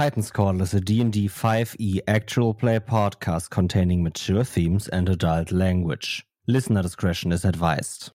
Titan's Call is a D&D 5e actual play podcast containing mature themes and adult language. Listener discretion is advised.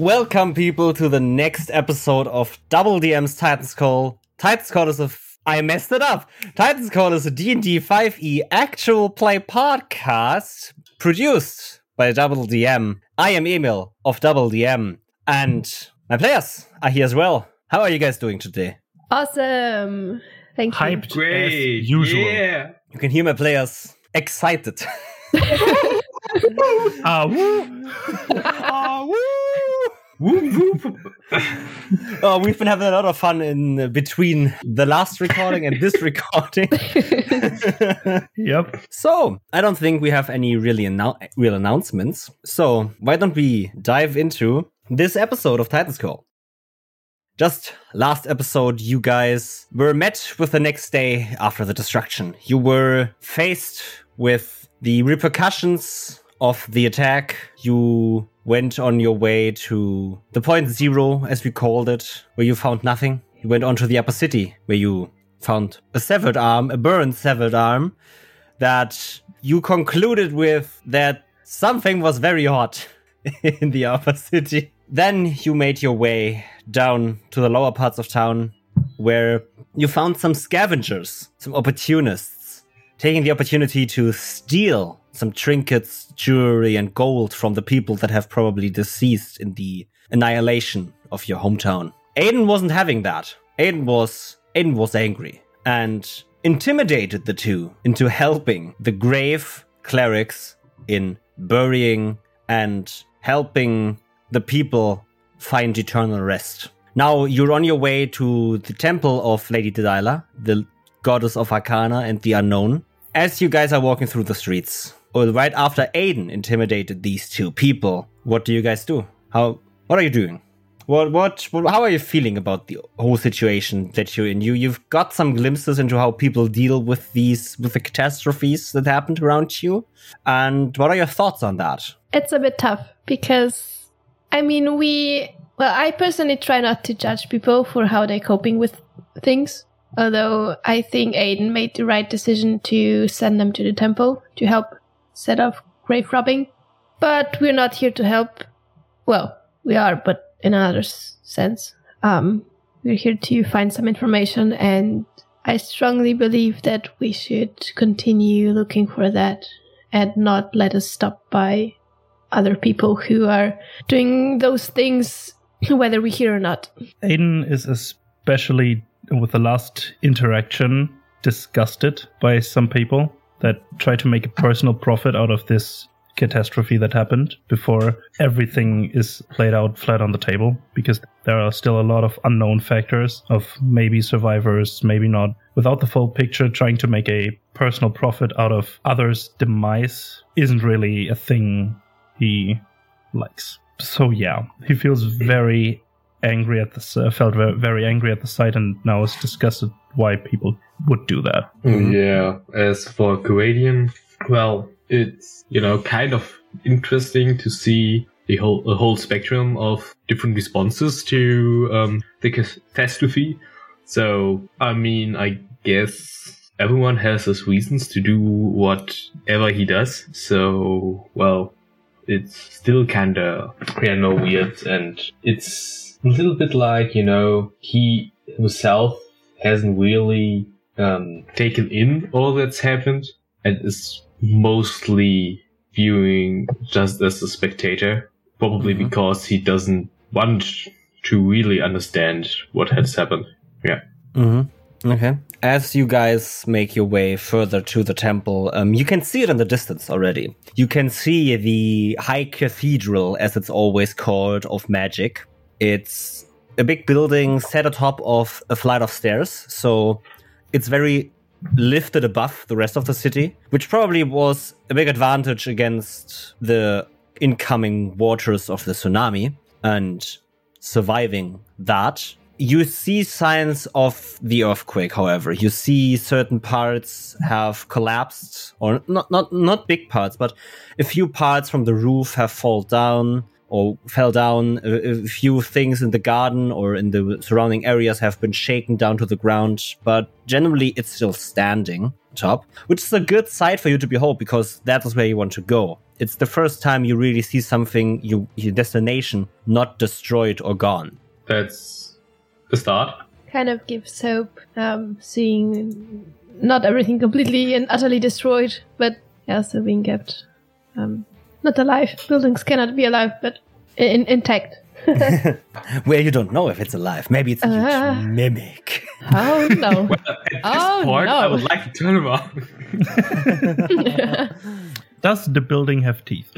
Welcome, people, to the next episode of Double DM's Titan's Call. Titan's Call is a f- I messed it up. Titan's Call is a D&D 5e actual play podcast produced by Double DM. I am Emil of Double DM, and my players are here as well. How are you guys doing today? Awesome. Thank you. Hyped Great. as usual. Yeah. You can hear my players excited. Ah, woo. Ah, woo! Whoop, whoop. Oh, we've been having a lot of fun in uh, between the last recording and this recording. Yep. so, I don't think we have any really annou- real announcements. So, why don't we dive into this episode of Titan's Call? Just last episode, you guys were met with the next day after the destruction. You were faced with the repercussions of the attack. You went on your way to the point zero, as we called it, where you found nothing. You went on to the upper city, where you found a severed arm, a burned severed arm, that you concluded with that something was very hot in the upper city. Then you made your way down to the lower parts of town where you found some scavengers, some opportunists, taking the opportunity to steal some trinkets, jewelry, and gold from the people that have probably deceased in the annihilation of your hometown. Aiden wasn't having that. Aiden was Aiden was angry and intimidated the two into helping the grave clerics in burying and helping the people find eternal rest. Now you're on your way to the temple of Lady Delilah, the goddess of Arcana and the unknown. As you guys are walking through the streets, or right after Aiden intimidated these two people, what do you guys do? How what are you doing? What, what what how are you feeling about the whole situation that you're in? You you've got some glimpses into how people deal with these with the catastrophes that happened around you. And what are your thoughts on that? It's a bit tough because, I mean, we. Well, I personally try not to judge people for how they're coping with things. Although I think Aiden made the right decision to send them to the temple to help set off grave robbing. But we're not here to help. Well, we are, but in another sense. Um, we're here to find some information, and I strongly believe that we should continue looking for that and not let us stop by other people who are doing those things, whether we hear or not. Aiden is especially with the last interaction disgusted by some people that try to make a personal profit out of this catastrophe that happened before everything is played out flat on the table because there are still a lot of unknown factors of maybe survivors maybe not without the full picture trying to make a personal profit out of others demise isn't really a thing he likes. So yeah he feels very angry at this uh, felt very angry at the sight and now is disgusted why people would do that Yeah. As for Gradian, well, it's you know kind of interesting to see the whole a whole spectrum of different responses to um, the catastrophe. So I mean, I guess everyone has his reasons to do whatever he does. So well, it's still kind of yeah no weird, and it's a little bit like you know he himself hasn't really um, taken in all that's happened and is mostly viewing just as a spectator, probably Mhm. because he doesn't want to really understand what has happened. Yeah. Mm-hmm. Okay. As you guys make your way further to the temple, um, you can see it in the distance already. You can see the High Cathedral, as it's always called, of magic. It's a big building set atop of a flight of stairs, so it's very lifted above the rest of the city, which probably was a big advantage against the incoming waters of the tsunami. And surviving that, you see signs of the earthquake, however. You see certain parts have collapsed, or not, not, not big parts, but a few parts from the roof have fallen down or fell down. A, a few things in the garden or in the surrounding areas have been shaken down to the ground, but generally it's still standing top, which is a good sight for you to behold because that is where you want to go. It's the first time you really see something, you, your destination, not destroyed or gone. That's the start. Kind of gives hope, um, seeing not everything completely and utterly destroyed, but yeah, still being kept um, not alive. Buildings cannot be alive, but in- intact. Where you don't know if it's alive. Maybe it's a huge Uh. mimic. Oh no! Well, at this Oh, point, no. I would like to turn around. Does the building have teeth?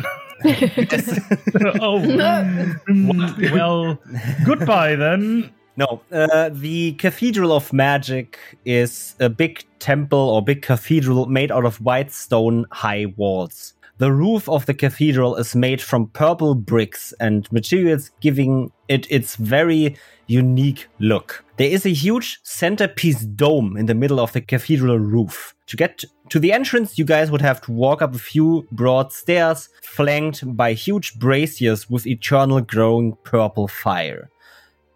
oh, mm, well, goodbye then. No, uh, the Cathedral of Magic is a big temple or big cathedral made out of white stone high walls. The roof of the cathedral is made from purple bricks and materials giving it its very unique look. There is a huge centerpiece dome in the middle of the cathedral roof. To get to the entrance, you guys would have to walk up a few broad stairs flanked by huge braziers with eternal growing purple fire.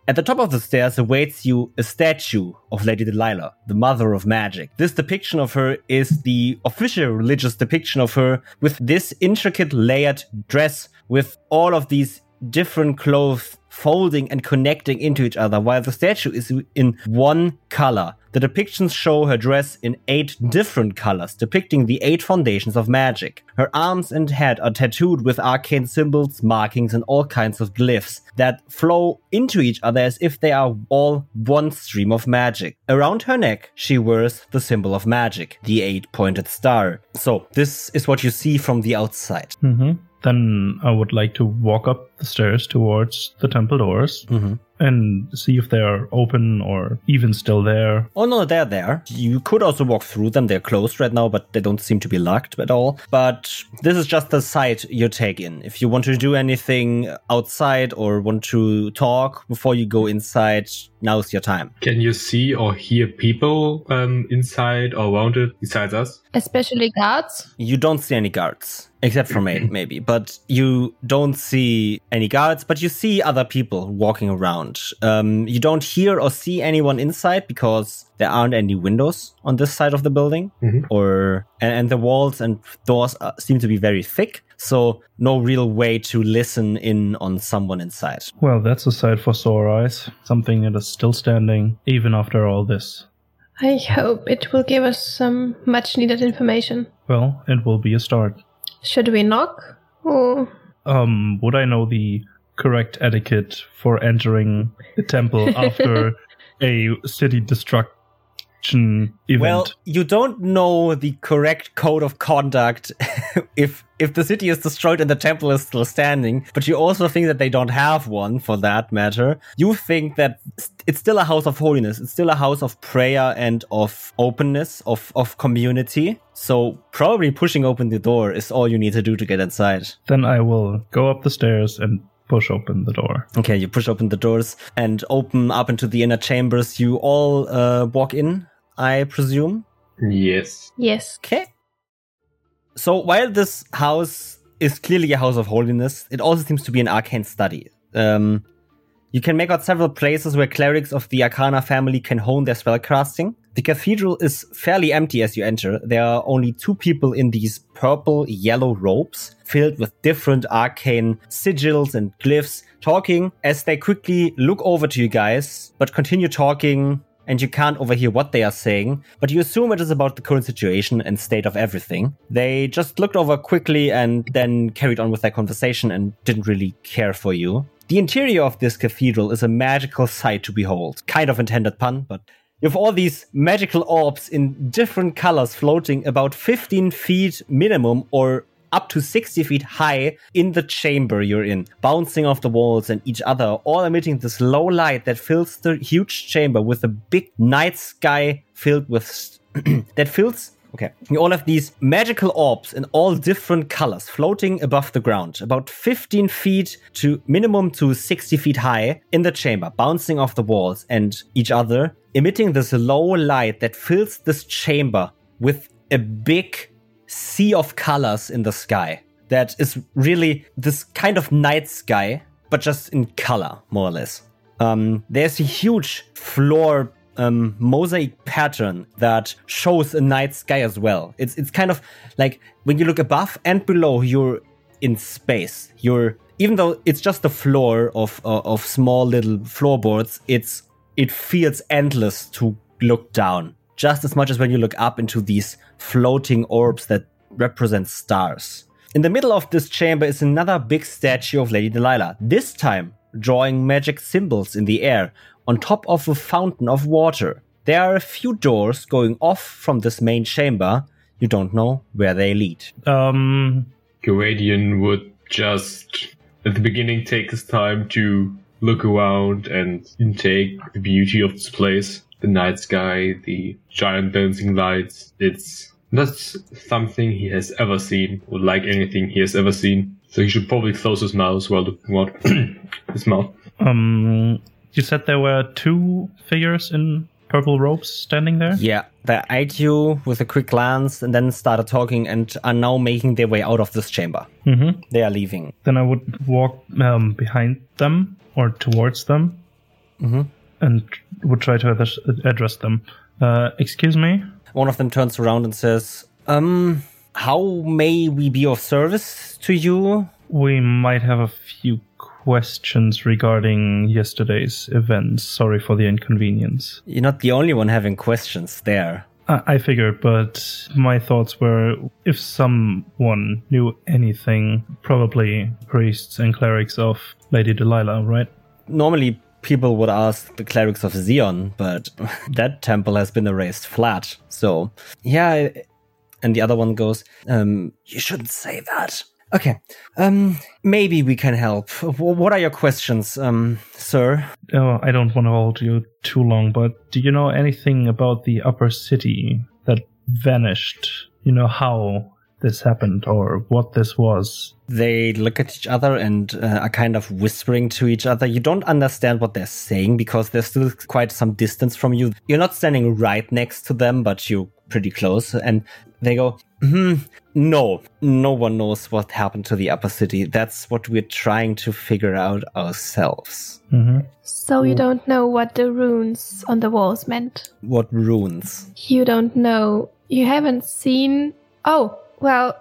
At the top of the stairs awaits you a statue of Lady Delilah, the mother of magic. This depiction of her is the official religious depiction of her with this intricate layered dress with all of these different clothes folding and connecting into each other while the statue is in one color. The depictions show her dress in eight different colors, depicting the eight foundations of magic. Her arms and head are tattooed with arcane symbols, markings, and all kinds of glyphs that flow into each other as if they are all one stream of magic. Around her neck, she wears the symbol of magic, the eight pointed star. So, this is what you see from the outside. hmm Then I would like to walk up the stairs towards the temple doors Mhm. And see if they are open or even still there. Oh no, they're there. You could also walk through them. They're closed right now, but they don't seem to be locked at all. But this is just the site you take in. If you want to do anything outside or want to talk before you go inside, now's your time. Can you see or hear people um, inside or around it besides us? Especially guards. You don't see any guards, except for Maiden, maybe. But you don't see any guards, but you see other people walking around. Um, you don't hear or see anyone inside because there aren't any windows on this side of the building, Mhm. or and, and the walls and doors uh, seem to be very thick. So no real way to listen in on someone inside. Well, that's a sight for sore eyes. Something that is still standing even after all this. I hope it will give us some much needed information. Well, it will be a start. Should we knock? Or Um, would I know the correct etiquette for entering a temple after a city destruction event? Well, you don't know the correct code of conduct if if the city is destroyed and the temple is still standing, but you also think that they don't have one for that matter. You think that it's still a house of holiness, it's still a house of prayer and of openness, of of community. So probably pushing open the door is all you need to do to get inside. then I will go up the stairs and push open the door. Okay, you push open the doors and open up into the inner chambers. You all uh, walk in, I presume. Yes. yes. Okay. So while this house is clearly a house of holiness, it also seems to be an arcane study. Um, you can make out several places where clerics of the Arcana family can hone their spellcasting. The cathedral is fairly empty as you enter. There are only two people in these purple yellow robes filled with different arcane sigils and glyphs talking as they quickly look over to you guys, but continue talking and you can't overhear what they are saying, but you assume it is about the current situation and state of everything. They just looked over quickly and then carried on with their conversation and didn't really care for you. The interior of this cathedral is a magical sight to behold. Kind of intended pun, but you have all these magical orbs in different colors floating about 15 feet minimum or up to 60 feet high in the chamber you're in, bouncing off the walls and each other, all emitting this low light that fills the huge chamber with a big night sky filled with that fills. Okay, you all have these magical orbs in all different colors floating above the ground, about 15 feet to minimum to 60 feet high in the chamber, bouncing off the walls and each other, emitting this low light that fills this chamber with a big sea of colors in the sky. That is really this kind of night sky, but just in color, more or less. Um, there's a huge floor um, mosaic pattern that shows a night sky as well. It's it's kind of like when you look above and below, you're in space. You're even though it's just a floor of uh, of small little floorboards, it's it feels endless to look down. Just as much as when you look up into these floating orbs that represent stars. In the middle of this chamber is another big statue of Lady Delilah. This time drawing magic symbols in the air on top of a fountain of water. There are a few doors going off from this main chamber. You don't know where they lead. Um, Guradian would just, at the beginning, take his time to look around and intake the beauty of this place. The night sky, the giant dancing lights. It's not something he has ever seen, or like anything he has ever seen. So he should probably close his mouth while looking out his mouth. um, you said there were two figures in purple robes standing there. Yeah, they eyed you with a quick glance and then started talking and are now making their way out of this chamber. Mm-hmm. They are leaving. Then I would walk um, behind them or towards them, Mm-hmm. And would try to address, them. Uh, excuse me. One of them turns around and says, Um, how may we be of service to you? We might have a few questions regarding yesterday's events. Sorry for the inconvenience. You're not the only one having questions there. I, I figured, but my thoughts were if someone knew anything, probably priests and clerics of Lady Delilah, right? Normally, people would ask the clerics of Zion, but that temple has been erased flat. So, yeah. And the other one goes, um, You shouldn't say that. Okay. Um, maybe we can help. What are your questions, um, sir? Oh, I don't want to hold you too long, but do you know anything about the upper city that vanished? You know how this happened or what this was? They look at each other and uh, are kind of whispering to each other. You don't understand what they're saying because there's still quite some distance from you. You're not standing right next to them, but you're pretty close. And they go, hmm, no, no one knows what happened to the upper city. That's what we're trying to figure out ourselves. hmm So you don't know what the runes on the walls meant. What runes? You don't know. You haven't seen. Oh, well,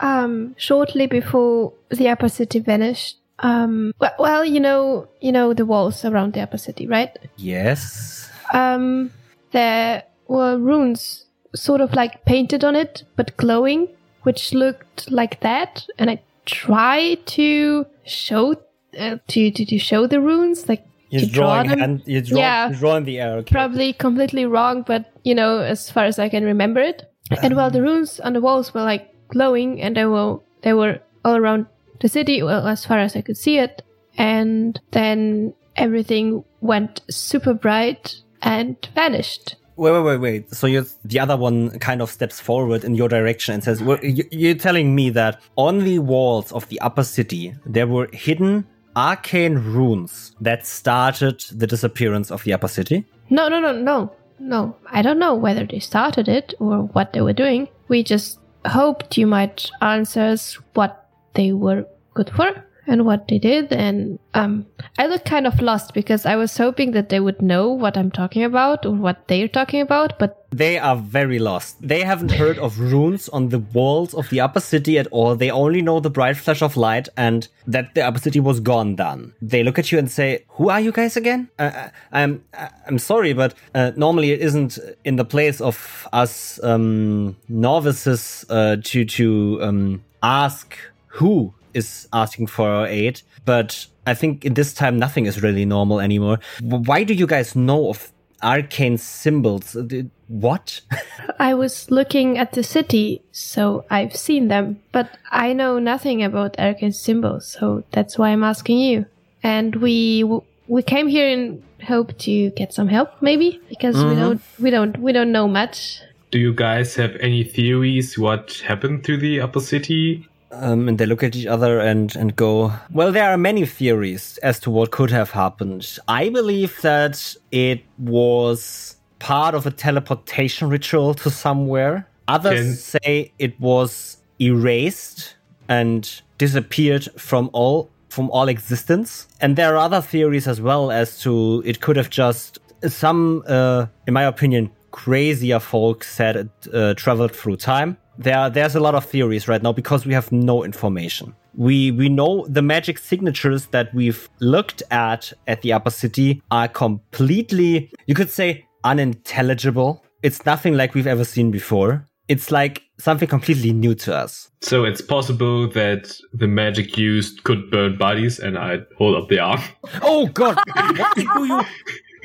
um, shortly before the upper city vanished. Um, well, well, you know, you know the walls around the upper city, right? Yes. Um, there were runes sort of like painted on it, but glowing, which looked like that. And I tried to show, uh, to, to, to show the runes, like You're to draw drawing them. and you're draw, Yeah. drawing the air. Okay. probably completely wrong, but you know, as far as I can remember it. And while the runes on the walls were like glowing, and they were they were all around the city, well, as far as I could see it. And then everything went super bright and vanished. Wait, wait, wait, wait. So you're, the other one kind of steps forward in your direction and says, well, You're telling me that on the walls of the upper city, there were hidden arcane runes that started the disappearance of the upper city? No, no, no, no, no. I don't know whether they started it or what they were doing. We just hoped you might answer us what they were good for and what they did. And um, I look kind of lost because I was hoping that they would know what I'm talking about or what they're talking about, but They are very lost. They haven't heard of runes on the walls of the upper city at all. They only know the bright flash of light and that the upper city was gone then. They look at you and say, "Who are you guys again?" Uh, uh, I'm uh, I'm sorry, but uh, normally it isn't in the place of us um, novices uh, to to um, ask who is asking for our aid. But I think in this time nothing is really normal anymore. Why do you guys know of arcane symbols? Uh, What? I was looking at the city, so I've seen them, but I know nothing about arcane symbols, so that's why I'm asking you. And we w- we came here in hope to get some help, maybe because we don't we don't we don't know much. do you guys have any theories what happened to the upper city? Um, and they look at each other and, and go, Well, there are many theories as to what could have happened. I believe that it was part of a teleportation ritual to somewhere. Others Can- say it was erased and disappeared from all from all existence. And there are other theories as well as to it could have just some, uh, in my opinion, crazier folk said it uh, traveled through time. There, there's a lot of theories right now because we have no information. We we know the magic signatures that we've looked at at the upper city are completely, you could say, unintelligible. It's nothing like we've ever seen before. It's like something completely new to us. So it's possible that the magic used could burn bodies, and I hold up the arm. Oh God! Why do you?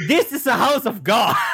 This is a house of God.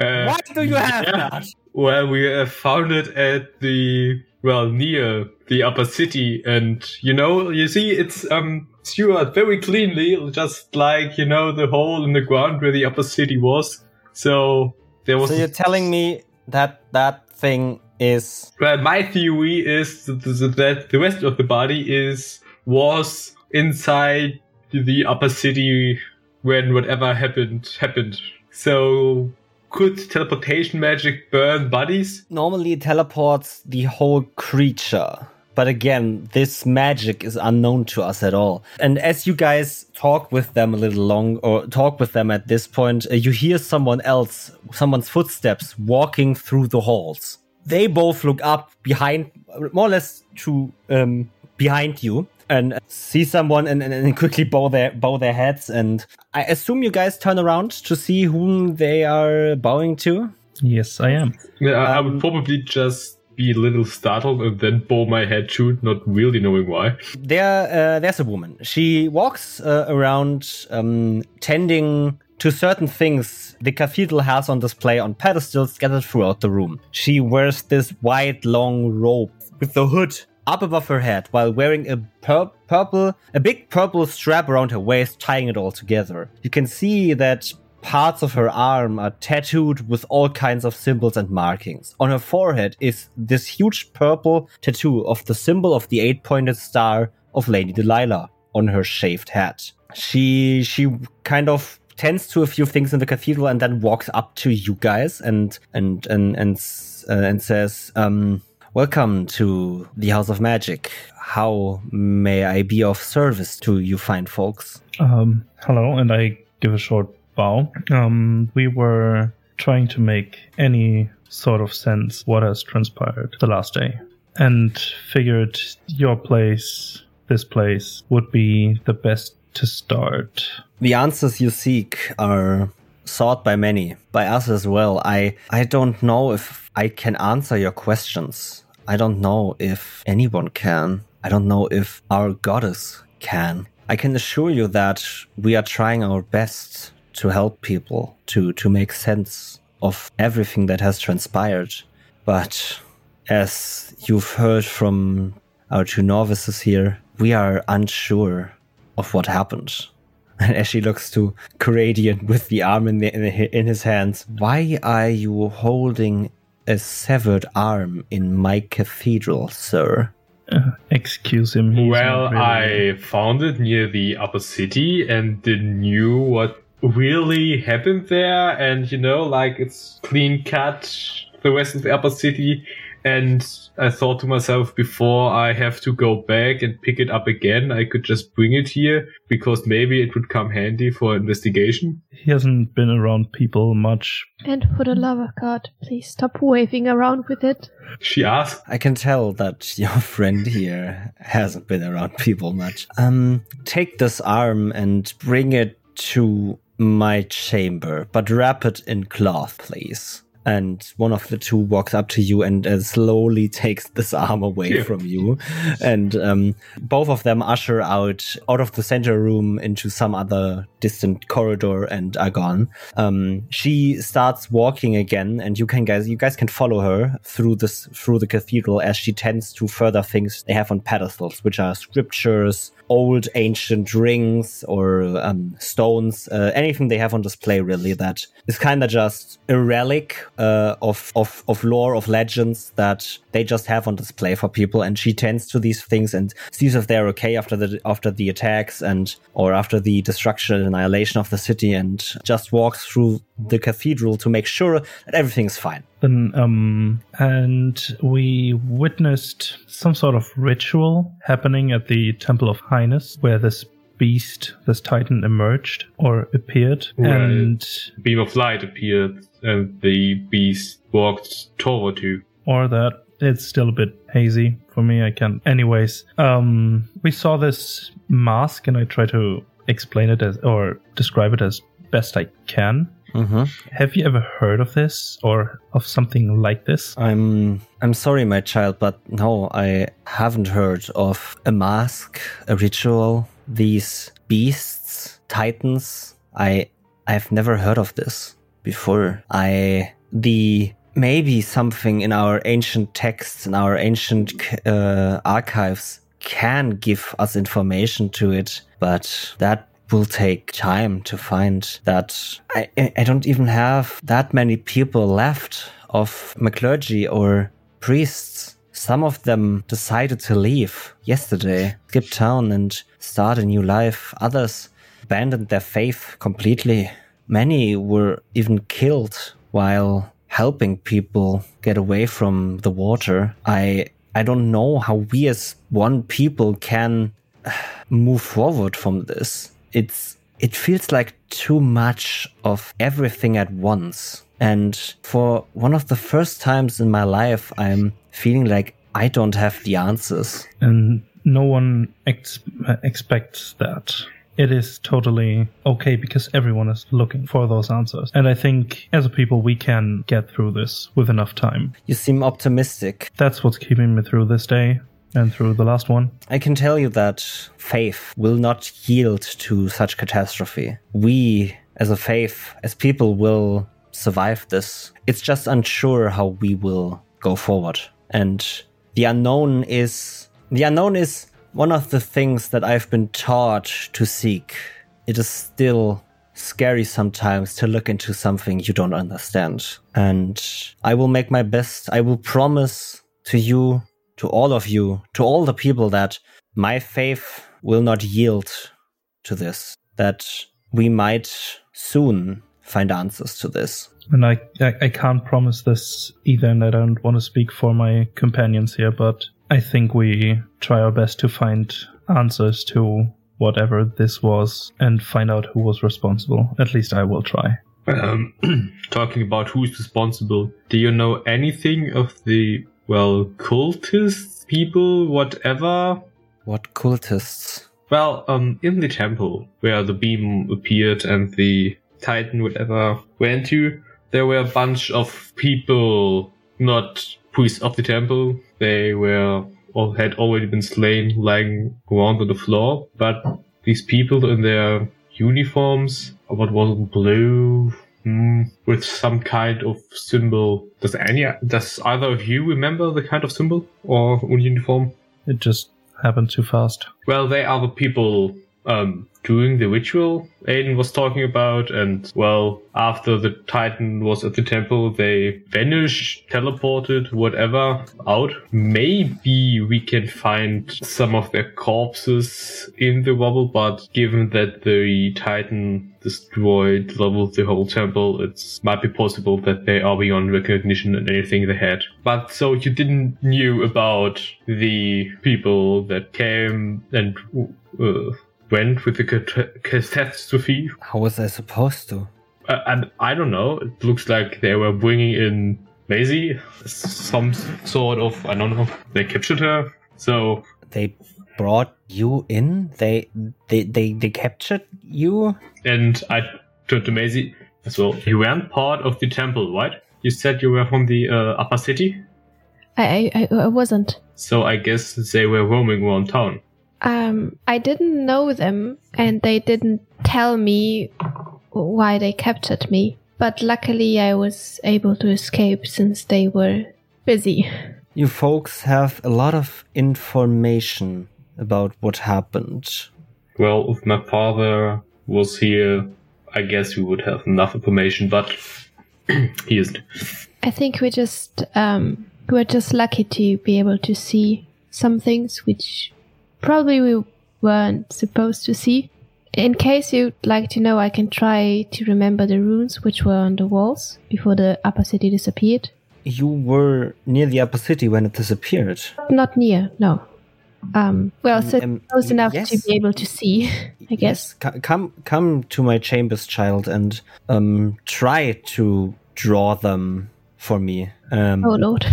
Uh, Why do you have yeah. that? Well, we have found it at the well near the upper city, and you know, you see, it's um sewered very cleanly, just like you know the hole in the ground where the upper city was. So there was. So you're telling me that that thing is Well, my theory is that the rest of the body is was inside the upper city when whatever happened happened. So could teleportation magic burn bodies? normally it teleports the whole creature. But again, this magic is unknown to us at all. And as you guys talk with them a little long, or talk with them at this point, uh, you hear someone else, someone's footsteps walking through the halls. They both look up behind, more or less to um, behind you, and see someone and, and, and quickly bow their bow their heads. And I assume you guys turn around to see whom they are bowing to. Yes, I am. Yeah, I I Um, would probably just be a little startled and then bow my head too, not really knowing why. there uh, there's a woman she walks uh, around um, tending to certain things the cathedral has on display on pedestals scattered throughout the room she wears this white long robe with the hood up above her head while wearing a pur- purple a big purple strap around her waist tying it all together you can see that Parts of her arm are tattooed with all kinds of symbols and markings. On her forehead is this huge purple tattoo of the symbol of the eight-pointed star of Lady Delilah on her shaved head. She she kind of tends to a few things in the cathedral and then walks up to you guys and and and and uh, and says, um, "Welcome to the House of Magic. How may I be of service to you fine folks?" Um, hello, and I give a short bow. Um, we were trying to make any sort of sense what has transpired the last day, and figured your place, this place, would be the best to start. The answers you seek are sought by many, by us as well. I I don't know if I can answer your questions. I don't know if anyone can. I don't know if our goddess can. I can assure you that we are trying our best to help people to to make sense of everything that has transpired. But as you've heard from our two novices here, we are unsure of what happened. And as she looks to Coradian with the arm in, the, in, the, in his hands, why are you holding a severed arm in my cathedral, sir? Uh, excuse him. he's well, really- I found it near the upper city and didn't knew what really happened there. And you know, like it's clean cut the rest of the upper city. And I thought to myself, before I have to go back and pick it up again, I could just bring it here because maybe it would come handy for investigation. he hasn't been around people much. And for the love of God, please stop waving around with it. She asked. I can tell that your friend here hasn't been around people much. Um, take this arm and bring it to my chamber, but wrap it in cloth, please. And one of the two walks up to you and uh, slowly takes this arm away Yeah. from you. And um, both of them usher out out of the center room into some other distant corridor and are gone. Um, she starts walking again, and you can guys you guys can follow her through this through the cathedral as she tends to further things they have on pedestals, which are scriptures, old ancient rings or um, stones, uh, anything they have on display really that is kind of just a relic uh, of, of of lore of legends that they just have on display for people, and she tends to these things and sees if they're okay after the after the attacks and or after the destruction and annihilation of the city, and just walks through the cathedral to make sure that everything's fine. Then, um, and we witnessed some sort of ritual happening at the Temple of Highness, where this beast, this titan, emerged or appeared, Right. and beam of light appeared and the beast walked toward you. or that it's still a bit hazy for me. I can't. Anyways, um, we saw this mask, and I try to explain it as or describe it as best I can. Mm-hmm. Have you ever heard of this or of something like this? I'm I'm sorry, my child, but no, I haven't heard of a mask, a ritual, these beasts, titans. I I've never heard of this before. I the maybe something in our ancient texts in our ancient uh, archives can give us information to it, but that will take time to find that I, I don't even have that many people left of McClergy or priests. Some of them decided to leave yesterday, skip town and start a new life. Others abandoned their faith completely. Many were even killed while helping people get away from the water. I I don't know how we as one people can move forward from this. It's it feels like too much of everything at once. And for one of the first times in my life, I'm feeling like I don't have the answers. and no one ex- uh, expects that. It is totally okay because everyone is looking for those answers. And I think as a people, we can get through this with enough time. You seem optimistic. That's what's keeping me through this day and through the last one. I can tell you that faith will not yield to such catastrophe. We, as a faith, as people, will survive this. It's just unsure how we will go forward. And the unknown is. The unknown is one of the things that I've been taught to seek. It is still scary sometimes to look into something you don't understand. And I will make my best. I will promise to you, to all of you, to all the people that my faith will not yield to this. That we might soon find answers to this. And I, I, can't promise this either, and I don't want to speak for my companions here, but I think we try our best to find answers to whatever this was and find out who was responsible. At least I will try. Um, talking about who's responsible, do you know anything of the, well, cultists, people, whatever? What cultists? Well, um, in the temple where the beam appeared and the titan, whatever, went to, there were a bunch of people, not priests of the temple. They were or had already been slain, lying around on the floor. But these people in their uniforms, what was it, blue, hmm, with some kind of symbol. Does any, does either of you remember the kind of symbol or uniform? It just happened too fast. Well, they are the people um, doing the ritual Aiden was talking about, and well, after the Titan was at the temple, they vanished, teleported, whatever, out. Maybe we can find some of their corpses in the rubble, but given that the Titan destroyed, leveled the whole temple, it might be possible that they are beyond recognition and anything they had. But so you didn't knew about the people that came and uh, went with the cat- catastrophe. How was I supposed to? Uh, and I don't know. It looks like they were bringing in Maisie, some sort of I don't know. They captured her. So They brought you in? They they they, they captured you? and I turned to Maisie as well. You weren't part of the temple, right? You said you were from the uh, upper city, I, I, I wasn't. so I guess they were roaming around town. Um, I didn't know them, and they didn't tell me why they captured me. But luckily, I was able to escape since they were busy. You folks have a lot of information about what happened. Well, if my father was here, I guess we would have enough information, but he isn't. I think we just um, we're just lucky to be able to see some things which probably we weren't supposed to see. In case you'd like to know, I can try to remember the runes which were on the walls before the upper city disappeared. You were near the upper city when it disappeared. Not near, no. Um, well, so um, close enough to be able to see, I guess. Yes, come come to my chambers, child, and um try to draw them for me. Um, Oh lord.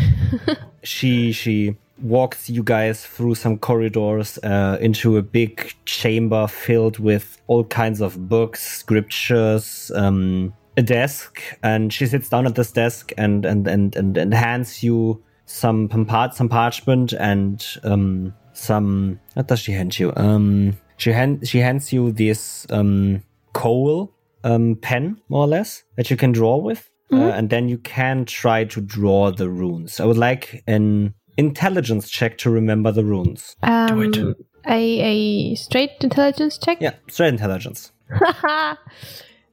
she she walks you guys through some corridors uh, into a big chamber filled with all kinds of books, scriptures, um, a desk, and she sits down at this desk and and and and, and hands you some some parchment and um, some. What does she hand you? Um, she hand she hands you this um, coal um, pen, more or less, that you can draw with. Uh, and then you can try to draw the runes. I would like an intelligence check to remember the runes. Um, it. A, a straight intelligence check? Yeah, straight intelligence.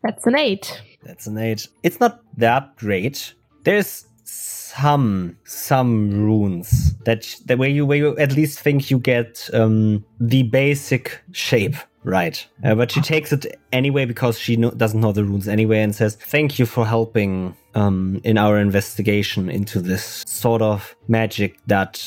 That's an eight. That's an eight. It's not that great. There's some some runes that the way you where you at least think you get um, the basic shape right. Uh, but she takes it anyway because she no, doesn't know the runes anyway and says, "Thank you for helping um, in our investigation into this sort of magic that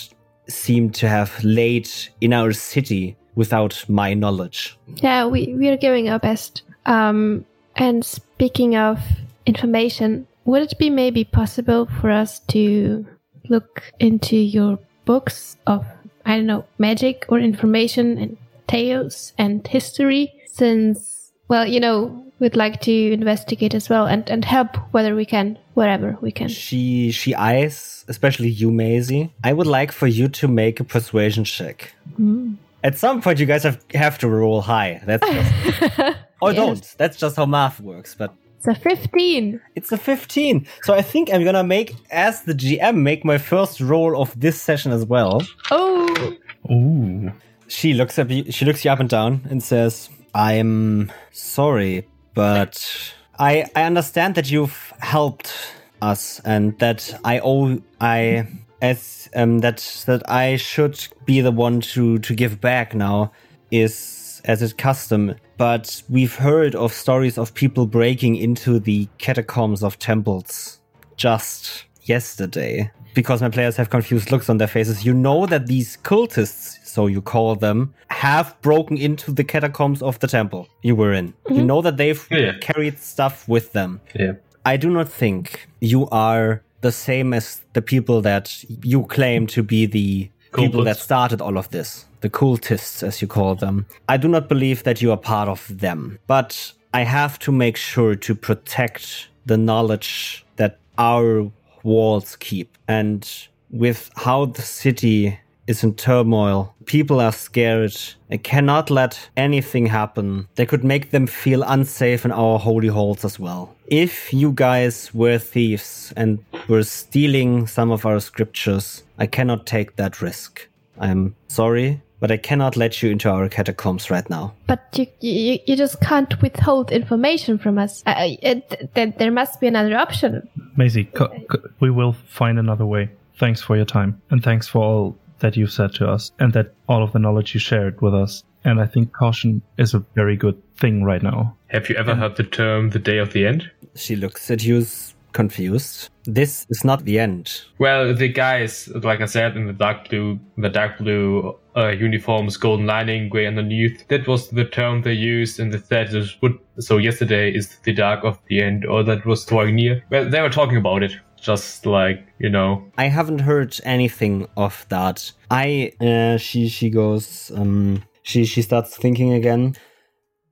seemed to have laid in our city without my knowledge." Yeah, we, we are giving our best. Um, and speaking of information, would it be maybe possible for us to look into your books of, I don't know, magic or information and tales and history? Since, well, you know, we'd like to investigate as well and, and help whether we can, wherever we can. She she eyes, especially you, Maisie. I would like for you to make a persuasion check. Mm. At some point, you guys have have to roll high. That's just, or Yes. don't. That's just how math works. But It's a 15. it's a 15. So I think I'm gonna make, as the GM, make my first roll of this session as well. Oh, Ooh. She looks at you, she looks you up and down and says, "I'm sorry, but I I understand that you've helped us and that I owe I as um that that I should be the one to to give back now is as is custom. But we've heard of stories of people breaking into the catacombs of temples just yesterday because my players have confused looks on their faces. You know that these cultists, so you call them, have broken into the catacombs of the temple you were in. You mm-hmm. know that they've Yeah. carried stuff with them. Yeah. I do not think you are the same as the people that you claim to be the people that started all of this. The cultists, as you call them. I do not believe that you are part of them. But I have to make sure to protect the knowledge that our walls keep. And with how the city is in turmoil, people are scared. I cannot let anything happen that could make them feel unsafe in our holy halls as well. If you guys were thieves and were stealing some of our scriptures, I cannot take that risk. I'm sorry, but I cannot let you into our catacombs right now. but you, you, you just can't withhold information from us. Uh, it, th- there must be another option. Maisie, co- co- we will find another way. Thanks for your time, and thanks for all that you've said to us, and that all of the knowledge you shared with us. And I think caution is a very good thing right now. Have you ever heard the term the day of the end? She looks at you s- confused. This is not the end. Well, the guys, like I said, in the dark blue, the dark blue uh, uniforms, golden lining, gray underneath. That was the term they used, in the would. So yesterday is the dark of the end, or that was drawing near. Well, they were talking about it, just like you know. I haven't heard anything of that. I uh, she she goes um she she starts thinking again.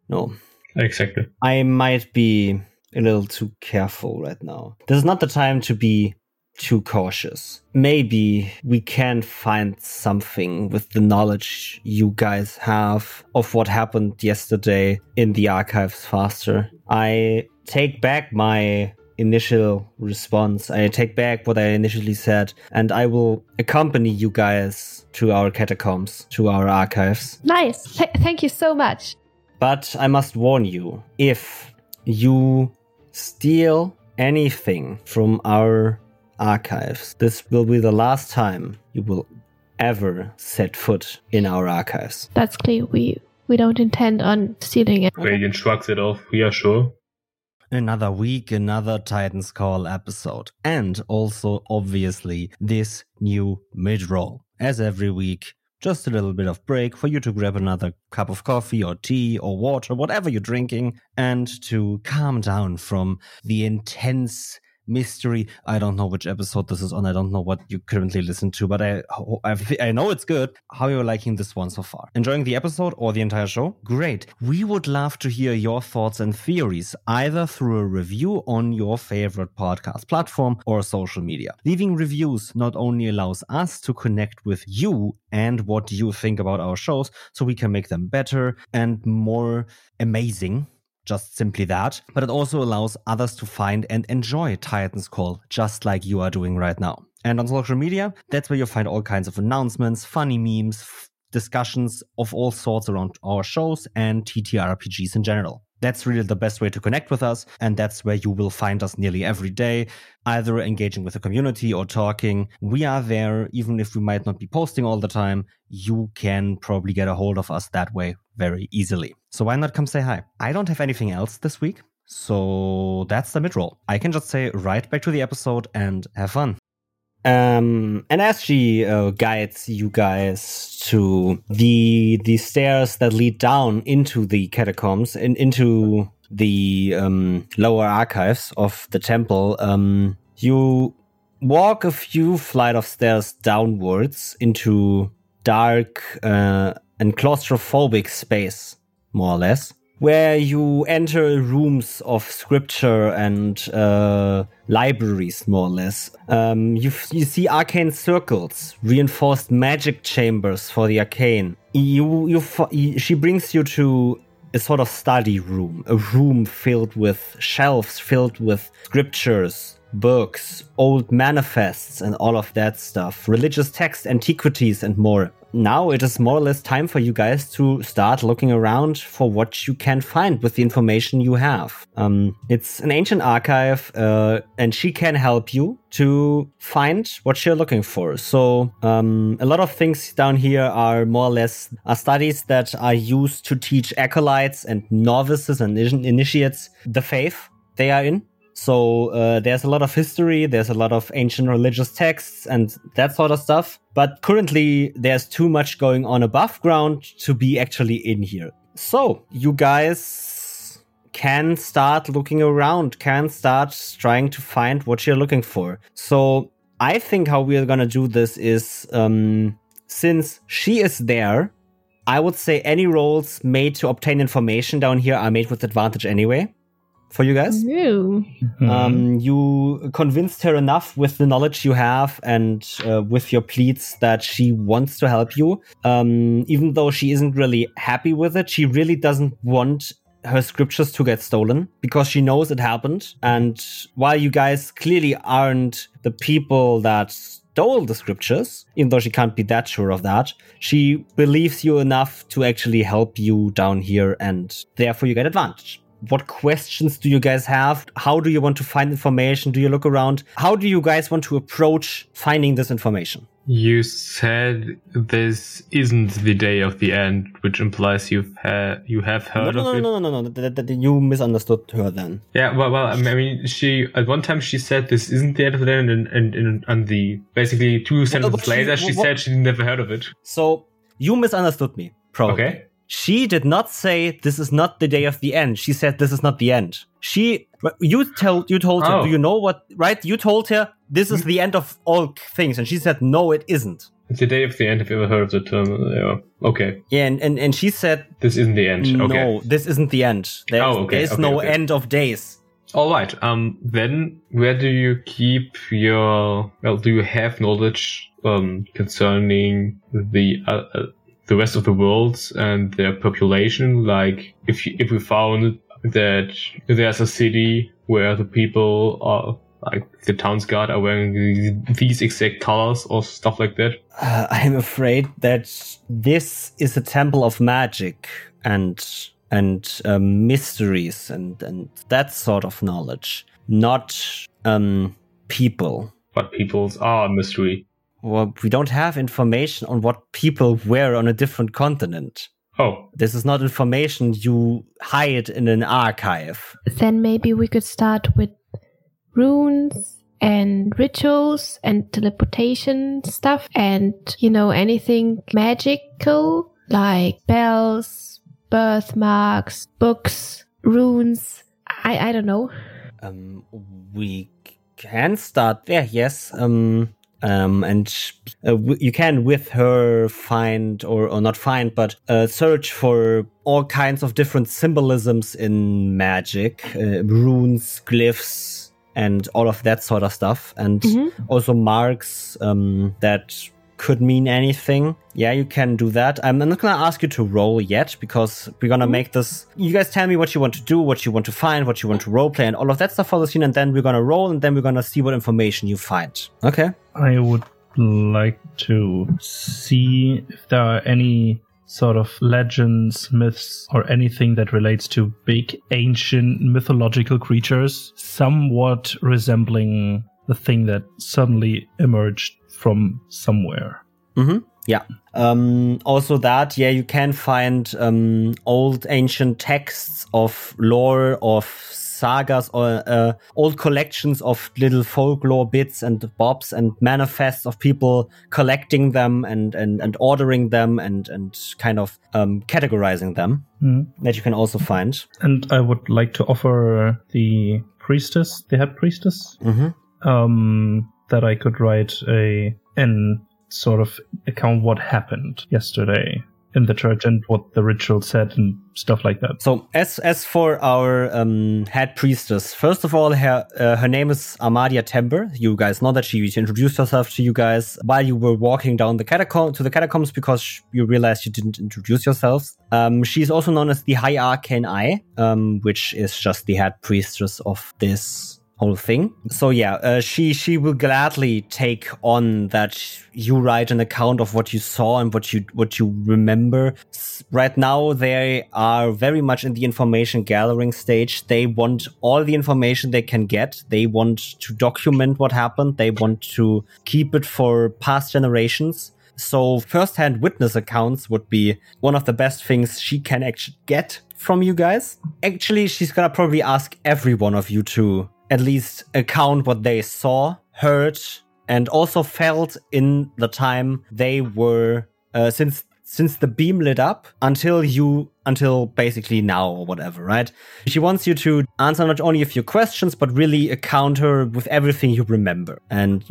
No, Exactly. I might be a little too careful right now. This is not the time to be too cautious. Maybe we can find something with the knowledge you guys have of what happened yesterday in the archives faster. I take back my initial response. I take back what I initially said, and I will accompany you guys to our catacombs, to our archives. Nice. Th- thank you so much. But I must warn you if you steal anything from our archives, this will be the last time you will ever set foot in our archives. That's clear. We we don't intend on stealing it. Radiant shrugs it off. We are sure. Another week, another Titans Call episode, and also obviously this new mid roll. As every week, just a little bit of break for you to grab another cup of coffee or tea or water, whatever you're drinking, and to calm down from the intense mystery. I don't know which episode this is on. I don't know what you currently listen to, but I I, I know it's good. How are you're liking this one so far? Enjoying the episode or the entire show? Great. We would love to hear your thoughts and theories either through a review on your favorite podcast platform or social media. Leaving reviews not only allows us to connect with you and what you think about our shows so we can make them better and more amazing just simply that, but it also allows others to find and enjoy Titans Call just like you are doing right now. And on social media, that's where you'll find all kinds of announcements, funny memes, f- discussions of all sorts around our shows and TTRPGs in general. That's really the best way to connect with us, and that's where you will find us nearly every day, either engaging with the community or talking. We are there, even if we might not be posting all the time. You can probably get a hold of us that way very easily. So why not come say hi? I don't have anything else this week, so that's the mid roll. I can just say right back to the episode and have fun. Um, and as she uh, guides you guys to the the stairs that lead down into the catacombs and into the um, lower archives of the temple, um, you walk a few flight of stairs downwards into dark uh, and claustrophobic space, more or less where you enter rooms of scripture and uh, libraries, more or less. Um, you, you see arcane circles, reinforced magic chambers for the arcane. You, you, she brings you to a sort of study room, a room filled with shelves filled with scriptures, books, old manifests, and all of that stuff, religious texts, antiquities, and more now it is more or less time for you guys to start looking around for what you can find with the information you have. Um, it's an ancient archive, uh, and she can help you to find what you're looking for. So um, a lot of things down here are more or less studies that are used to teach acolytes and novices and initiates the faith they are in. So uh, there's a lot of history, there's a lot of ancient religious texts and that sort of stuff. But currently, there's too much going on above ground to be actually in here. So you guys can start looking around, can start trying to find what you're looking for. So I think how we're gonna do this is um, since she is there, I would say any rolls made to obtain information down here are made with advantage anyway for you guys. Mm-hmm. Um, you convinced her enough with the knowledge you have and uh, with your pleads that she wants to help you. Um, even though she isn't really happy with it, she really doesn't want her scriptures to get stolen because she knows it happened. And while you guys clearly aren't the people that stole the scriptures, even though she can't be that sure of that, she believes you enough to actually help you down here and therefore you get advantage what questions do you guys have? How do you want to find information? Do you look around? How do you guys want to approach finding this information? You said this isn't the day of the end, which implies you've ha- you have heard no, no, of no, it. No, no, no, no, no. That, you misunderstood her then. Yeah, well, well, I mean, she at one time she said this isn't the end of the end, and and, and, and the basically two sentences she- later she what- said she never heard of it. So you misunderstood me, probably. Okay. She did not say this is not the day of the end. She said this is not the end. She you told you told her, Oh. do you know what right? You told her this is the end of all things, and she said no, it isn't. It's the day of the end. Have you ever heard of the term? Yeah. Okay. Yeah, and, and, and she said This isn't the end. Okay. no, this isn't the end. Oh, okay, there's okay, no okay. end of days. All right. Um. Then where do you keep your? Well, do you have knowledge um concerning the uh, uh, the rest of the world and their population? Like, if you, if we found that there's a city where the people are like the town's guard are wearing these- exact colors or stuff like that. Uh, I'm afraid that this is a temple of magic and and um, mysteries and and that sort of knowledge. not um, people. But peoples are a mystery. Well, we don't have information on what people wear on a different continent. Oh, This is not information you hide in an archive. Then maybe we could start with runes and rituals and teleportation stuff and, you know, anything magical like bells, birthmarks, books, runes. I, I don't know. Um, we can start there, yes. Um, um, and uh, w- you can with her find or, or not find, but uh, search for all kinds of different symbolisms in magic, uh, runes, glyphs, and all of that sort of stuff, and also marks um, that could mean anything. Yeah, you can do that. I'm not gonna ask you to roll yet because we're gonna make this. You guys tell me what you want to do, what you want to find, what you want to roleplay, and all of that stuff for the scene, and then we're gonna roll, and then we're gonna see what information you find. Okay. I would like to see if there are any sort of legends, myths, or anything that relates to big ancient mythological creatures, somewhat resembling the thing that suddenly emerged from somewhere. Mm-hmm. Yeah. Um, also that, yeah, you can find um, old ancient texts of lore, of sagas, or uh, old collections of little folklore bits and bobs and manifests of people collecting them and, and, and ordering them and, and kind of um, categorizing them Mhm. that you can also find. And I would like to offer the priestess, the head priestess, Mm-hmm. um, that I could write a an sort of account what happened yesterday in the church and what the ritual said and stuff like that. So as as for our um, head priestess, first of all, her uh, her name is Amadia Tember. You guys know that she, she introduced herself to you guys while you were walking down the catacomb to the catacombs because you realized you didn't introduce yourselves. Um, she's also known as the High Arcane Eye, um, which is just the head priestess of this whole thing. So yeah, uh, she she will gladly take on that you write an account of what you saw and what you what you remember. Right now they are very much in the information gathering stage. They want all the information they can get. They want to document what happened. They want to keep it for past generations. So first-hand witness accounts would be one of the best things she can actually get from you guys. Actually, she's gonna probably ask every one of you to at least account what they saw, heard, and also felt in the time they were uh, since since the beam lit up until you until basically now or whatever, right? She wants you to answer not only a few questions but really account her with everything you remember. And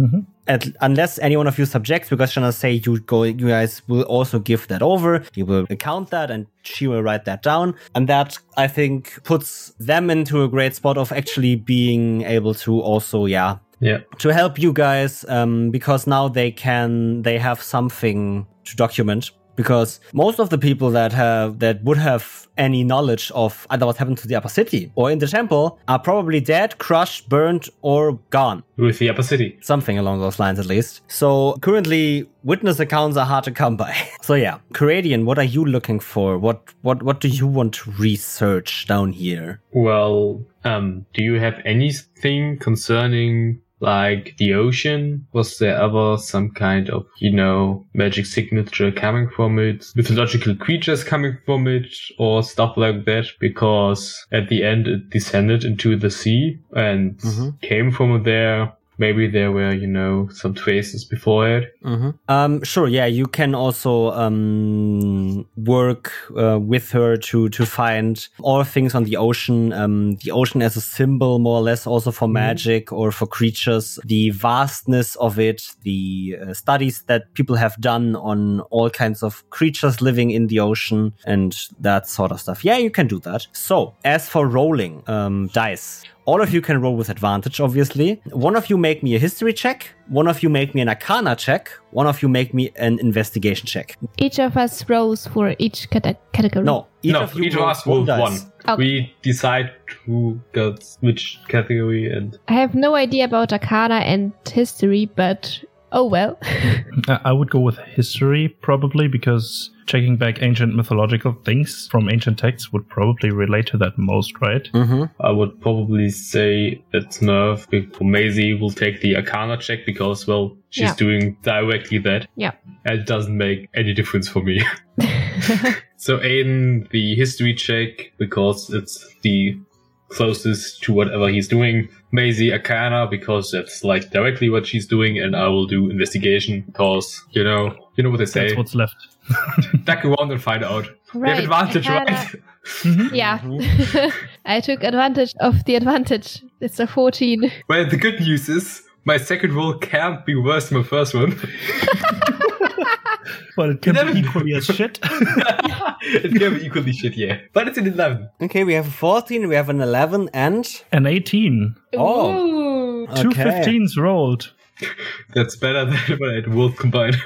at, unless any one of you subjects, we're gonna say you go, you guys will also give that over. You will account that, and she will write that down, and that I think puts them into a great spot of actually being able to also, yeah, yeah. to help you guys um, because now they can they have something to document because most of the people that have that would have any knowledge of either what happened to the upper city or in the temple are probably dead crushed burned or gone. With the upper city. something along those lines at least. So currently witness accounts are hard to come by. So yeah. Coradian, what are you looking for? What what what do you want to research down here? Well, um, do you have anything concerning like the ocean? Was there ever some kind of, you know, magic signature coming from it? Mythological creatures coming from it or stuff like that? Because at the end it descended into the sea and Mhm. came from there. Maybe there were, you know, some traces before it. Mm-hmm. Um, sure. Yeah, you can also um, work uh, with her to to find all things on the ocean. Um, the ocean as a symbol, more or less, also for magic or for creatures. The vastness of it, the uh, studies that people have done on all kinds of creatures living in the ocean, and that sort of stuff. Yeah, you can do that. So, as for rolling um, dice. All of you can roll with advantage, obviously. One of you make me a history check. One of you make me an arcana check. One of you make me an investigation check. Each of us rolls for each cate- category. No, each no, of you each of rolls us will dice. one. Okay. We decide who gets which category and I have no idea about Arcana and history, but Oh well. I I would go with history probably because checking back ancient mythological things from ancient texts would probably relate to that most, right? Mm-hmm. I would probably say that it's Merv. Maisie will take the Arcana check because, well, she's Yeah. doing directly that. Yeah. And it doesn't make any difference for me. so Aiden, the history check because it's the closest to whatever he's doing. Maisie Arcana, because that's like directly what she's doing, and I will do investigation because you know you know what they say. That's what's left. Duck around and find out. We have Right, advantage, Arcana. right? Mm-hmm. yeah. I took advantage of the advantage. It's a 14. Well, the good news is my second roll can't be worse than my first one. But it can be equally as shit. it can be equally shit, yeah. But it's an 11. Okay, we have a 14, we have an 11, and An 18. Oh. Ooh. Two Okay. 15s rolled. That's better than what I had rolled combined.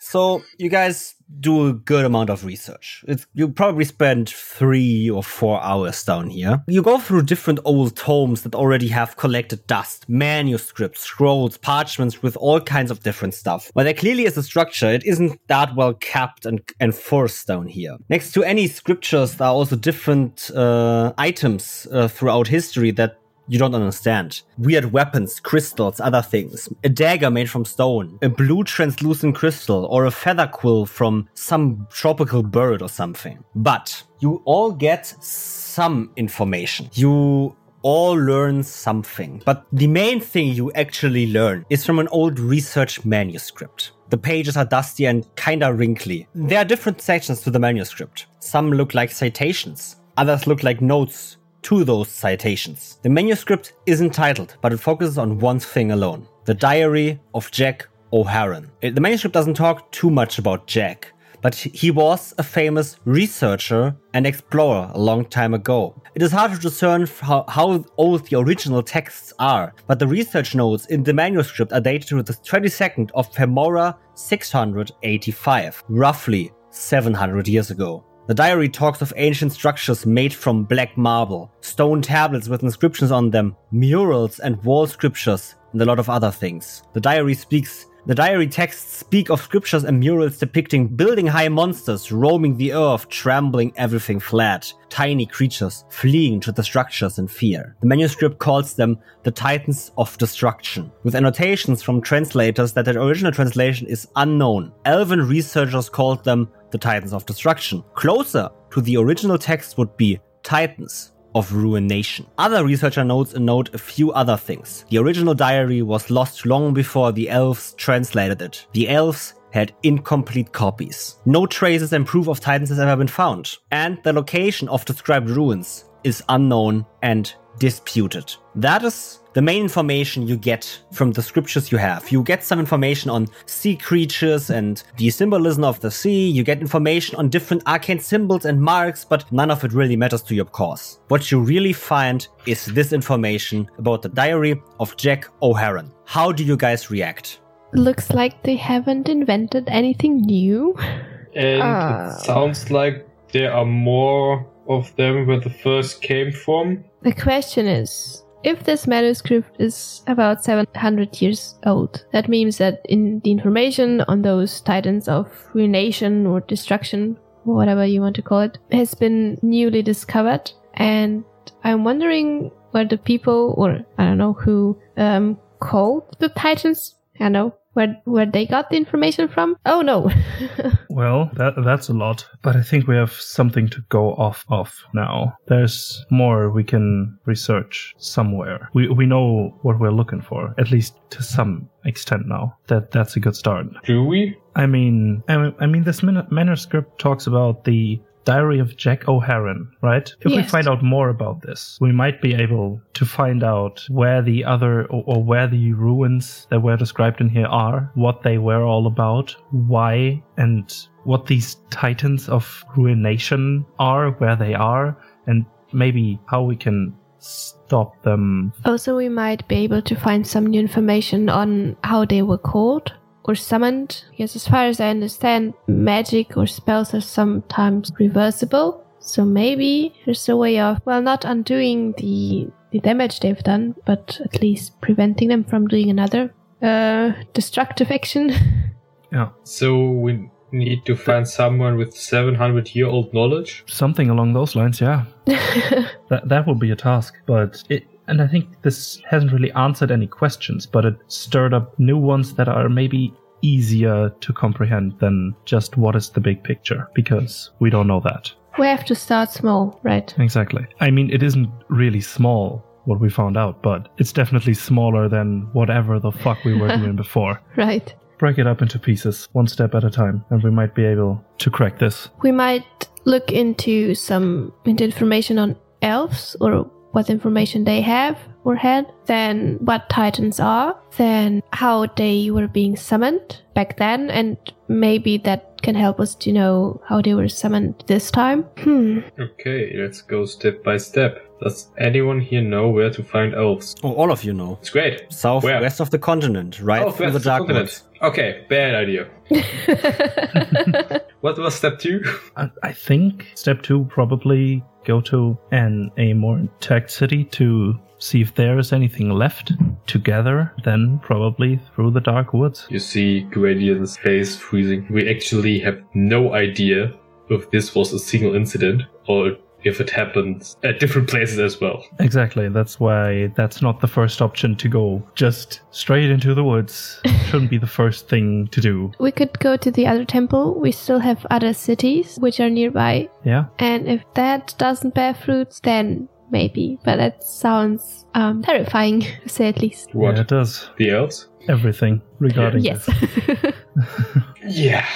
So you guys do a good amount of research. It's, you probably spend three or four hours down here. You go through different old tomes that already have collected dust, manuscripts, scrolls, parchments with all kinds of different stuff. While there clearly is a structure, it isn't that well kept and enforced down here. Next to any scriptures, there are also different uh, items uh, throughout history that you don't understand. Weird weapons, crystals, other things. A dagger made from stone, a blue translucent crystal, or a feather quill from some tropical bird or something. But you all get some information. You all learn something. But the main thing you actually learn is from an old research manuscript. The pages are dusty and kinda wrinkly. There are different sections to the manuscript. Some look like citations, others look like notes to those citations. The manuscript isn't titled, but it focuses on one thing alone the diary of Jack O'Haran. It- The manuscript doesn't talk too much about Jack, but he was a famous researcher and explorer a long time ago. It is hard to discern how, how old the original texts are, but the research notes in the manuscript are dated to the 22nd of Femora 685, roughly 700 years ago. The diary talks of ancient structures made from black marble, stone tablets with inscriptions on them, murals and wall scriptures, and a lot of other things. The diary speaks the diary texts speak of scriptures and murals depicting building high monsters roaming the earth, trampling everything flat, tiny creatures fleeing to the structures in fear. The manuscript calls them the Titans of Destruction, with annotations from translators that the original translation is unknown. Elven researchers called them the Titans of Destruction. Closer to the original text would be Titans of ruination. Other researcher notes and note a few other things. The original diary was lost long before the elves translated it. The elves had incomplete copies. No traces and proof of Titans has ever been found. And the location of described ruins is unknown and disputed. That is the main information you get from the scriptures you have. You get some information on sea creatures and the symbolism of the sea. You get information on different arcane symbols and marks, but none of it really matters to your cause. What you really find is this information about the diary of Jack O'Haran. How do you guys react? Looks like they haven't invented anything new. And Ah. it sounds like there are more of them where the first came from. The question is if this manuscript is about 700 years old, that means that in the information on those titans of ruination or destruction, whatever you want to call it, has been newly discovered. And I'm wondering where the people, or I don't know who, um, called the titans, I know, where, where they got the information from. Oh no. Well, that that's a lot, but I think we have something to go off of now. There's more we can research somewhere. We we know what we're looking for, at least to some extent now. That that's a good start. Do we? I mean, I mean, I mean this manuscript talks about the Diary of Jack O'Haran, right? If we find out more about this, we might be able to find out where the other or, or where the ruins that were described in here are, what they were all about, why, and what these titans of ruination are, where they are, and maybe how we can stop them. Also, we might be able to find some new information on how they were called or summoned. Yes, as far as I understand, magic or spells are sometimes reversible. So maybe there's a way of, well, not undoing the, the damage they've done, but at least preventing them from doing another uh, destructive action. Yeah. So we need to find someone with 700 year old knowledge. Something along those lines, yeah. that that will be a task, but it and I think this hasn't really answered any questions, but it stirred up new ones that are maybe easier to comprehend than just what is the big picture because we don't know that. we have to start small, right? Exactly. I mean, it isn't really small what we found out, but it's definitely smaller than whatever the fuck we were doing before. Right. Break it up into pieces, one step at a time, and we might be able to crack this. We might look into some into information on elves or what information they have or had, then what titans are, then how they were being summoned back then, and maybe that can help us to know how they were summoned this time. Hmm. Okay, let's go step by step. Does anyone here know where to find elves? Oh, all of you know. It's great. Southwest of the continent, right Oh, through the dark continent. Okay, bad idea. What was step two? I, I think step two probably go to an a more intact city to see if there is anything left together. Then probably through the dark woods. You see Gradient's face freezing. We actually have no idea if this was a single incident or if it happens at different places as well. Exactly. That's why that's not the first option to go. Just straight into the woods shouldn't be the first thing to do. We could go to the other temple. We still have other cities which are nearby. Yeah. And if that doesn't bear fruits, then maybe. But that sounds um, terrifying, to say at least. What? Yeah, it does. The elves? Everything regarding Yes. Yeah.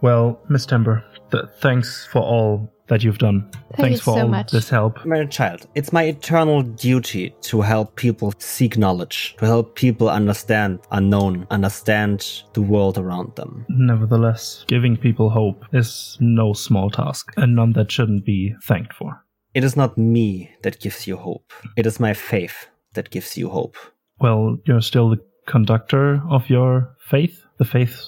Well, Miss Timber, th- thanks for all that you've done. thanks you for so all much. this help. My child, it's my eternal duty to help people seek knowledge, to help people understand unknown, understand the world around them. Nevertheless, giving people hope is no small task, and none that shouldn't be thanked for. It is not me that gives you hope. It is my faith that gives you hope. Well, you're still the conductor of your faith. The faith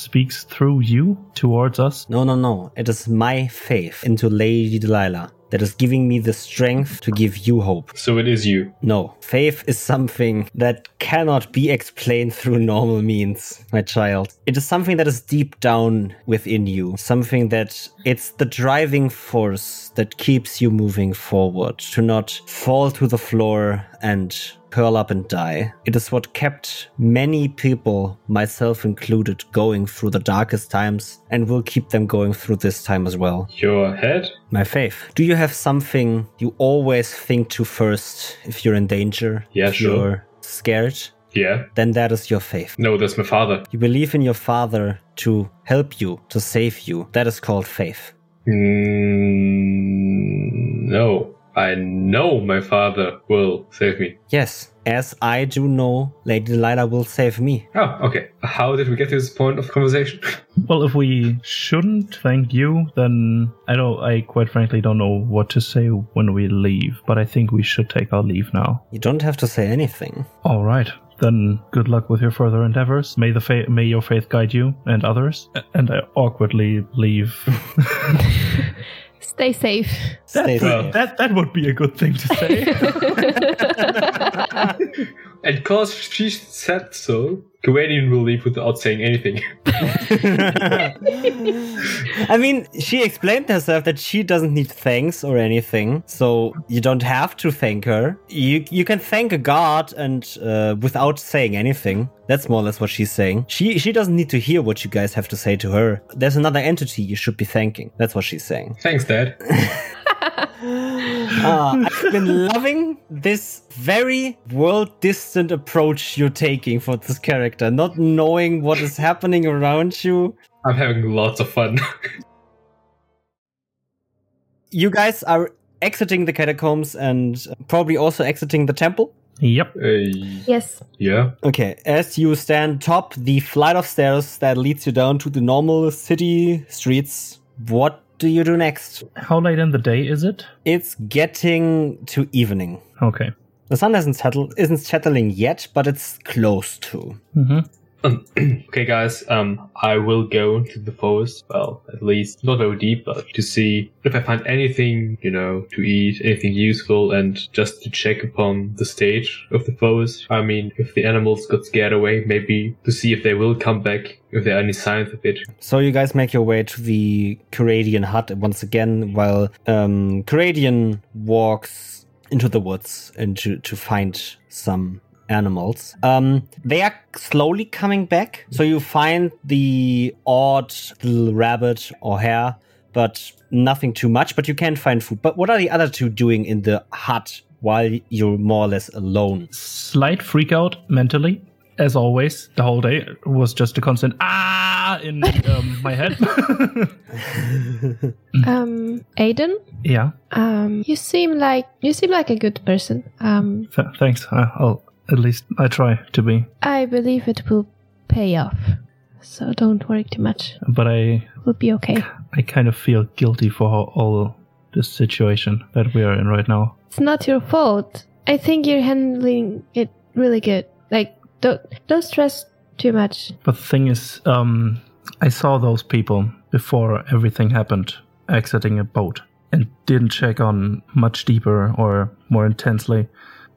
speaks through you towards us. No, no, no. It is my faith into Lady Delilah that is giving me the strength to give you hope. So it is you. No, faith is something that cannot be explained through normal means, my child. It is something that is deep down within you, something that it's the driving force that keeps you moving forward, to not fall to the floor and curl up and die. It is what kept many people, myself included, going through the darkest times and will keep them going through this time as well. Your head? My faith. Do you have something you always think to first if you're in danger? Yeah, if sure. You're scared? Yeah. Then that is your faith. No, that's my father. You believe in your father to help you, to save you. That is called faith. Mm, no. I know my father will save me. Yes, as I do know, Lady Delilah will save me. Oh, okay. How did we get to this point of conversation? Well, if we shouldn't thank you, then I don't. I quite frankly don't know what to say when we leave. But I think we should take our leave now. You don't have to say anything. All right. Then good luck with your further endeavors. May the fa- may your faith guide you and others. And I awkwardly leave. Stay safe. Stay Well. safe. that that would be a good thing to say. and cause she said so, Gradient will leave without saying anything. I mean, she explained herself that she doesn't need thanks or anything, so you don't have to thank her. You you can thank a god and uh, without saying anything. That's more or less what she's saying. She she doesn't need to hear what you guys have to say to her. There's another entity you should be thanking. That's what she's saying. Thanks, Dad. Uh, I've been loving this very world distant approach you're taking for this character, not knowing what is happening around you. I'm having lots of fun. You guys are exiting the catacombs and probably also exiting the temple. yep. uh, Yes. yeah. Okay, as you stand top the flight of stairs that leads you down to the normal city streets, what do you do next? How late in the day is it? It's getting to evening. Okay. The sun hasn't settled, isn't settling yet, but it's close to. Mm-hmm. Um, okay, guys. Um, I will go into the forest. Well, at least not very deep, but to see if I find anything, you know, to eat, anything useful, and just to check upon the stage of the forest. I mean, if the animals got scared away, maybe to see if they will come back, if there are any signs of it. So you guys make your way to the Canadian hut once again, while um, Canadian walks into the woods and to, to find some animals. Um, they are slowly coming back. So you find the odd little rabbit or hare, but nothing too much. But you can find food. But what are the other two doing in the hut while you're more or less alone? Slight freak out mentally, as always. The whole day was just a constant ah in um, my head. Um, Aiden, yeah, um, you seem like you seem like a good person. Um, th- thanks. Uh, I'll at least I try to be, I believe it will pay off. So don't worry too much. but I We'll be okay. I kind of feel guilty for all this situation that we are in right now. It's not your fault. I think you're handling it really good. Like don't don't stress too much. But the thing is, um, I saw those people before everything happened exiting a boat and didn't check on much deeper or more intensely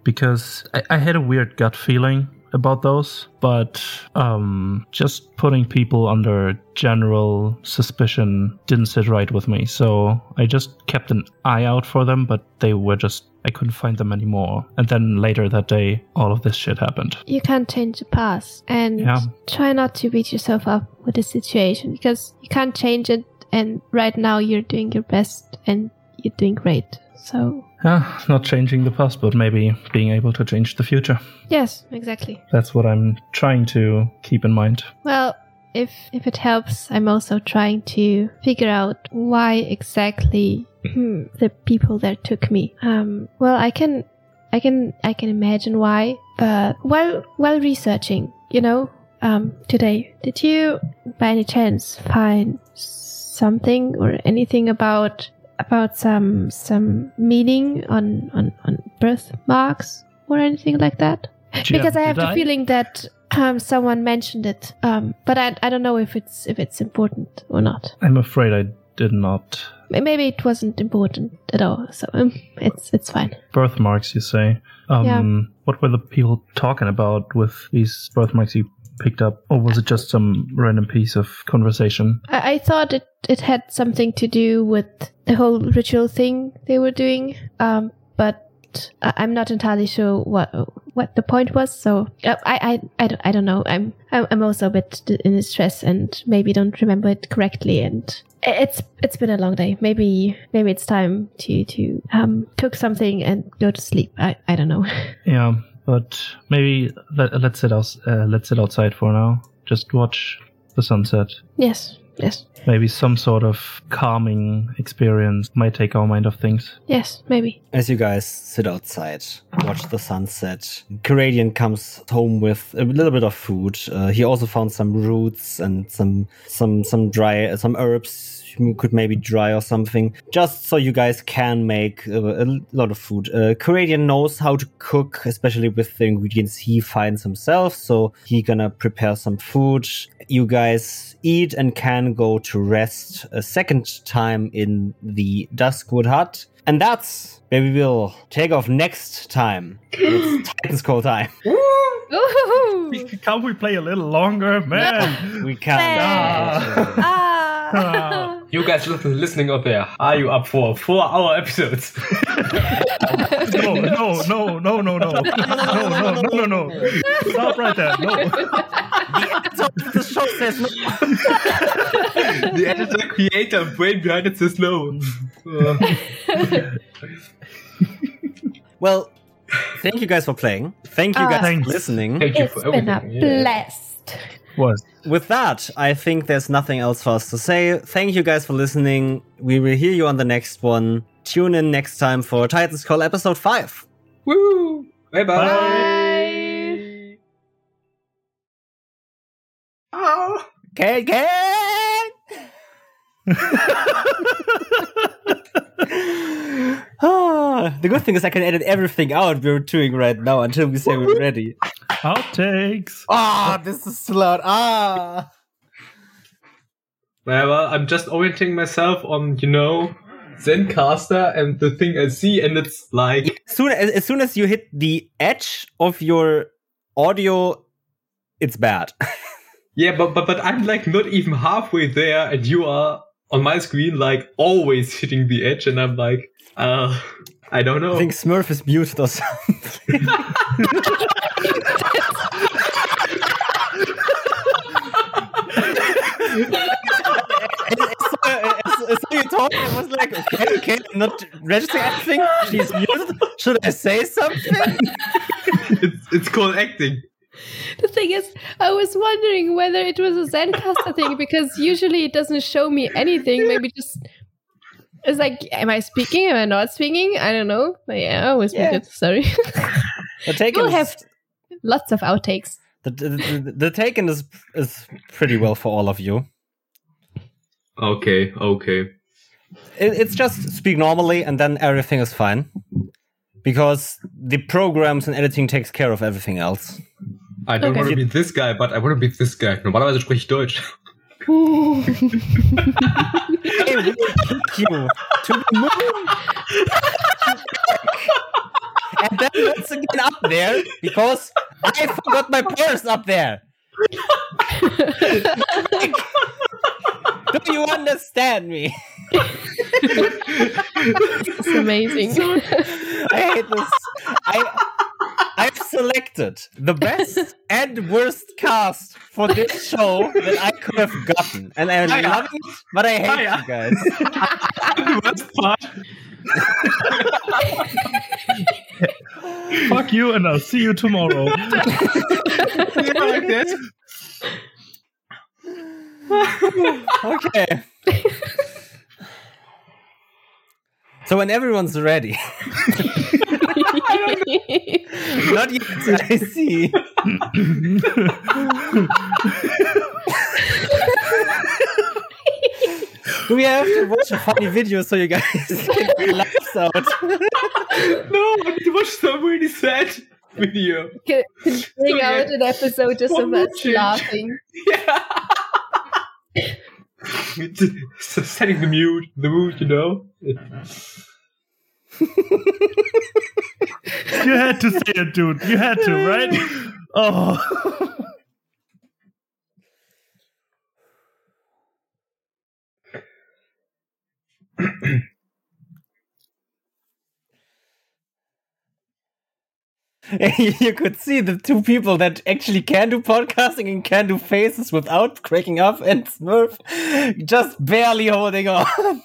because I, I had a weird gut feeling about those, but um, just putting people under general suspicion didn't sit right with me. So I just kept an eye out for them, but they were just. I couldn't find them anymore. And then later that day, all of this shit happened. You can't change the past and Yeah. try not to beat yourself up with the situation because you can't change it and right now you're doing your best and you're doing great. So Yeah, not changing the past, but maybe being able to change the future. yes, exactly. That's what I'm trying to keep in mind. Well, if if it helps, I'm also trying to figure out why exactly hmm, the people that took me. Um, well, I can, I can, I can imagine why. But while while researching, you know, um, today, did you by any chance find something or anything about about some some meaning on on on birthmarks or anything like that? Because I have the feeling that um, someone mentioned it, um, but I, I don't know if it's if it's important or not. I'm afraid I did not. Maybe it wasn't important at all, so um, it's it's fine. Birthmarks, you say? Um, Yeah. What were the people talking about with these birthmarks you picked up? Or was it just some random piece of conversation? I, I thought it it had something to do with the whole ritual thing they were doing, um, but I, I'm not entirely sure what what the point was. So uh, I I I don't, I don't know. I'm I'm I'm also a bit in stress and maybe don't remember it correctly and. It's it's been a long day. Maybe maybe it's time to to um cook something and go to sleep. I, I don't know. Yeah, but maybe let, let's sit out, uh, let's sit outside for now. Just watch the sunset. yes yes Maybe some sort of calming experience might take our mind off things. yes maybe. As you guys sit outside, watch the sunset, Canadian comes home with a little bit of food. Uh, he also found some roots and some some some dry some herbs you could maybe dry or something, just so you guys can make a, a lot of food. Uh, Canadian knows how to cook, especially with the ingredients he finds himself. So he gonna prepare some food. You guys eat and can go to rest a second time in the Duskwood hut. And that's where we will take off next time. It's Titan's Call time. Can't we play a little longer, man? We can. ah. You guys listening out there, are you up for four hour episodes? no, no, no, no, no, no, no, no, no, no, no. Stop right there. No. the show says no. the editor, creator, brain behind it says no. Uh, Well, thank you guys for playing. Thank you Ah. guys for listening. thank you It's for been a yeah. blast. Was. With that, I think there's nothing else for us to say. Thank you guys for listening. We will hear you on the next one. Tune in next time for Titans Call episode 5. Woo! Bye bye. Bye. Ow. Can, can! ah, the good thing is I can edit everything out we're doing right now until we say we're ready. Outtakes. Ah, this is too loud. Ah. Well, well, I'm just orienting myself on, you know, Zencastr and the thing I see, and it's like, Soon as, as soon as you hit the edge of your audio, it's bad. yeah, but, but, but I'm like not even halfway there, and you are on my screen, like always hitting the edge, and I'm like, uh, I don't know. I think Smurf is muted or something. so you talking, I was like, okay, okay, not registering anything. She's muted. Should I say something? it's, it's called acting. The thing is, I was wondering whether it was a Zencastr thing because usually it doesn't show me anything. Maybe just it's like, am I speaking? Am I not speaking? I don't know. But yeah, I was Yeah. muted. Sorry. The taken we'll is, have lots of outtakes. the, the, the, the taken is is pretty well for all of you. Okay, okay. It, it's just speak normally and then everything is fine. Because the programs and editing takes care of everything else. I don't Okay. want to be this guy, but I want to be this guy. Normalerweise spreche ich Deutsch. I you to the moon. and then once again up there because I forgot my purse up there. Do you understand me? It's amazing. I hate this. I I've selected the best and worst cast for this show that I could have gotten, and I Hiya. love it, but I hate Hiya. you guys. the worst part. Fuck you, and I'll see you tomorrow. Yeah, like that. Okay. So when everyone's ready, not yet. I see. Do we have to watch a funny video so you guys can your laughs out? No, I need to watch some really sad video. Can bring So, out yeah. an episode just One of us change. laughing. Yeah. so setting the mood, the mood, you know. you had to say it, dude. You had to, right? Oh. you could see the two people that actually can do podcasting and can do faces without cracking up, and Smurf just barely holding on.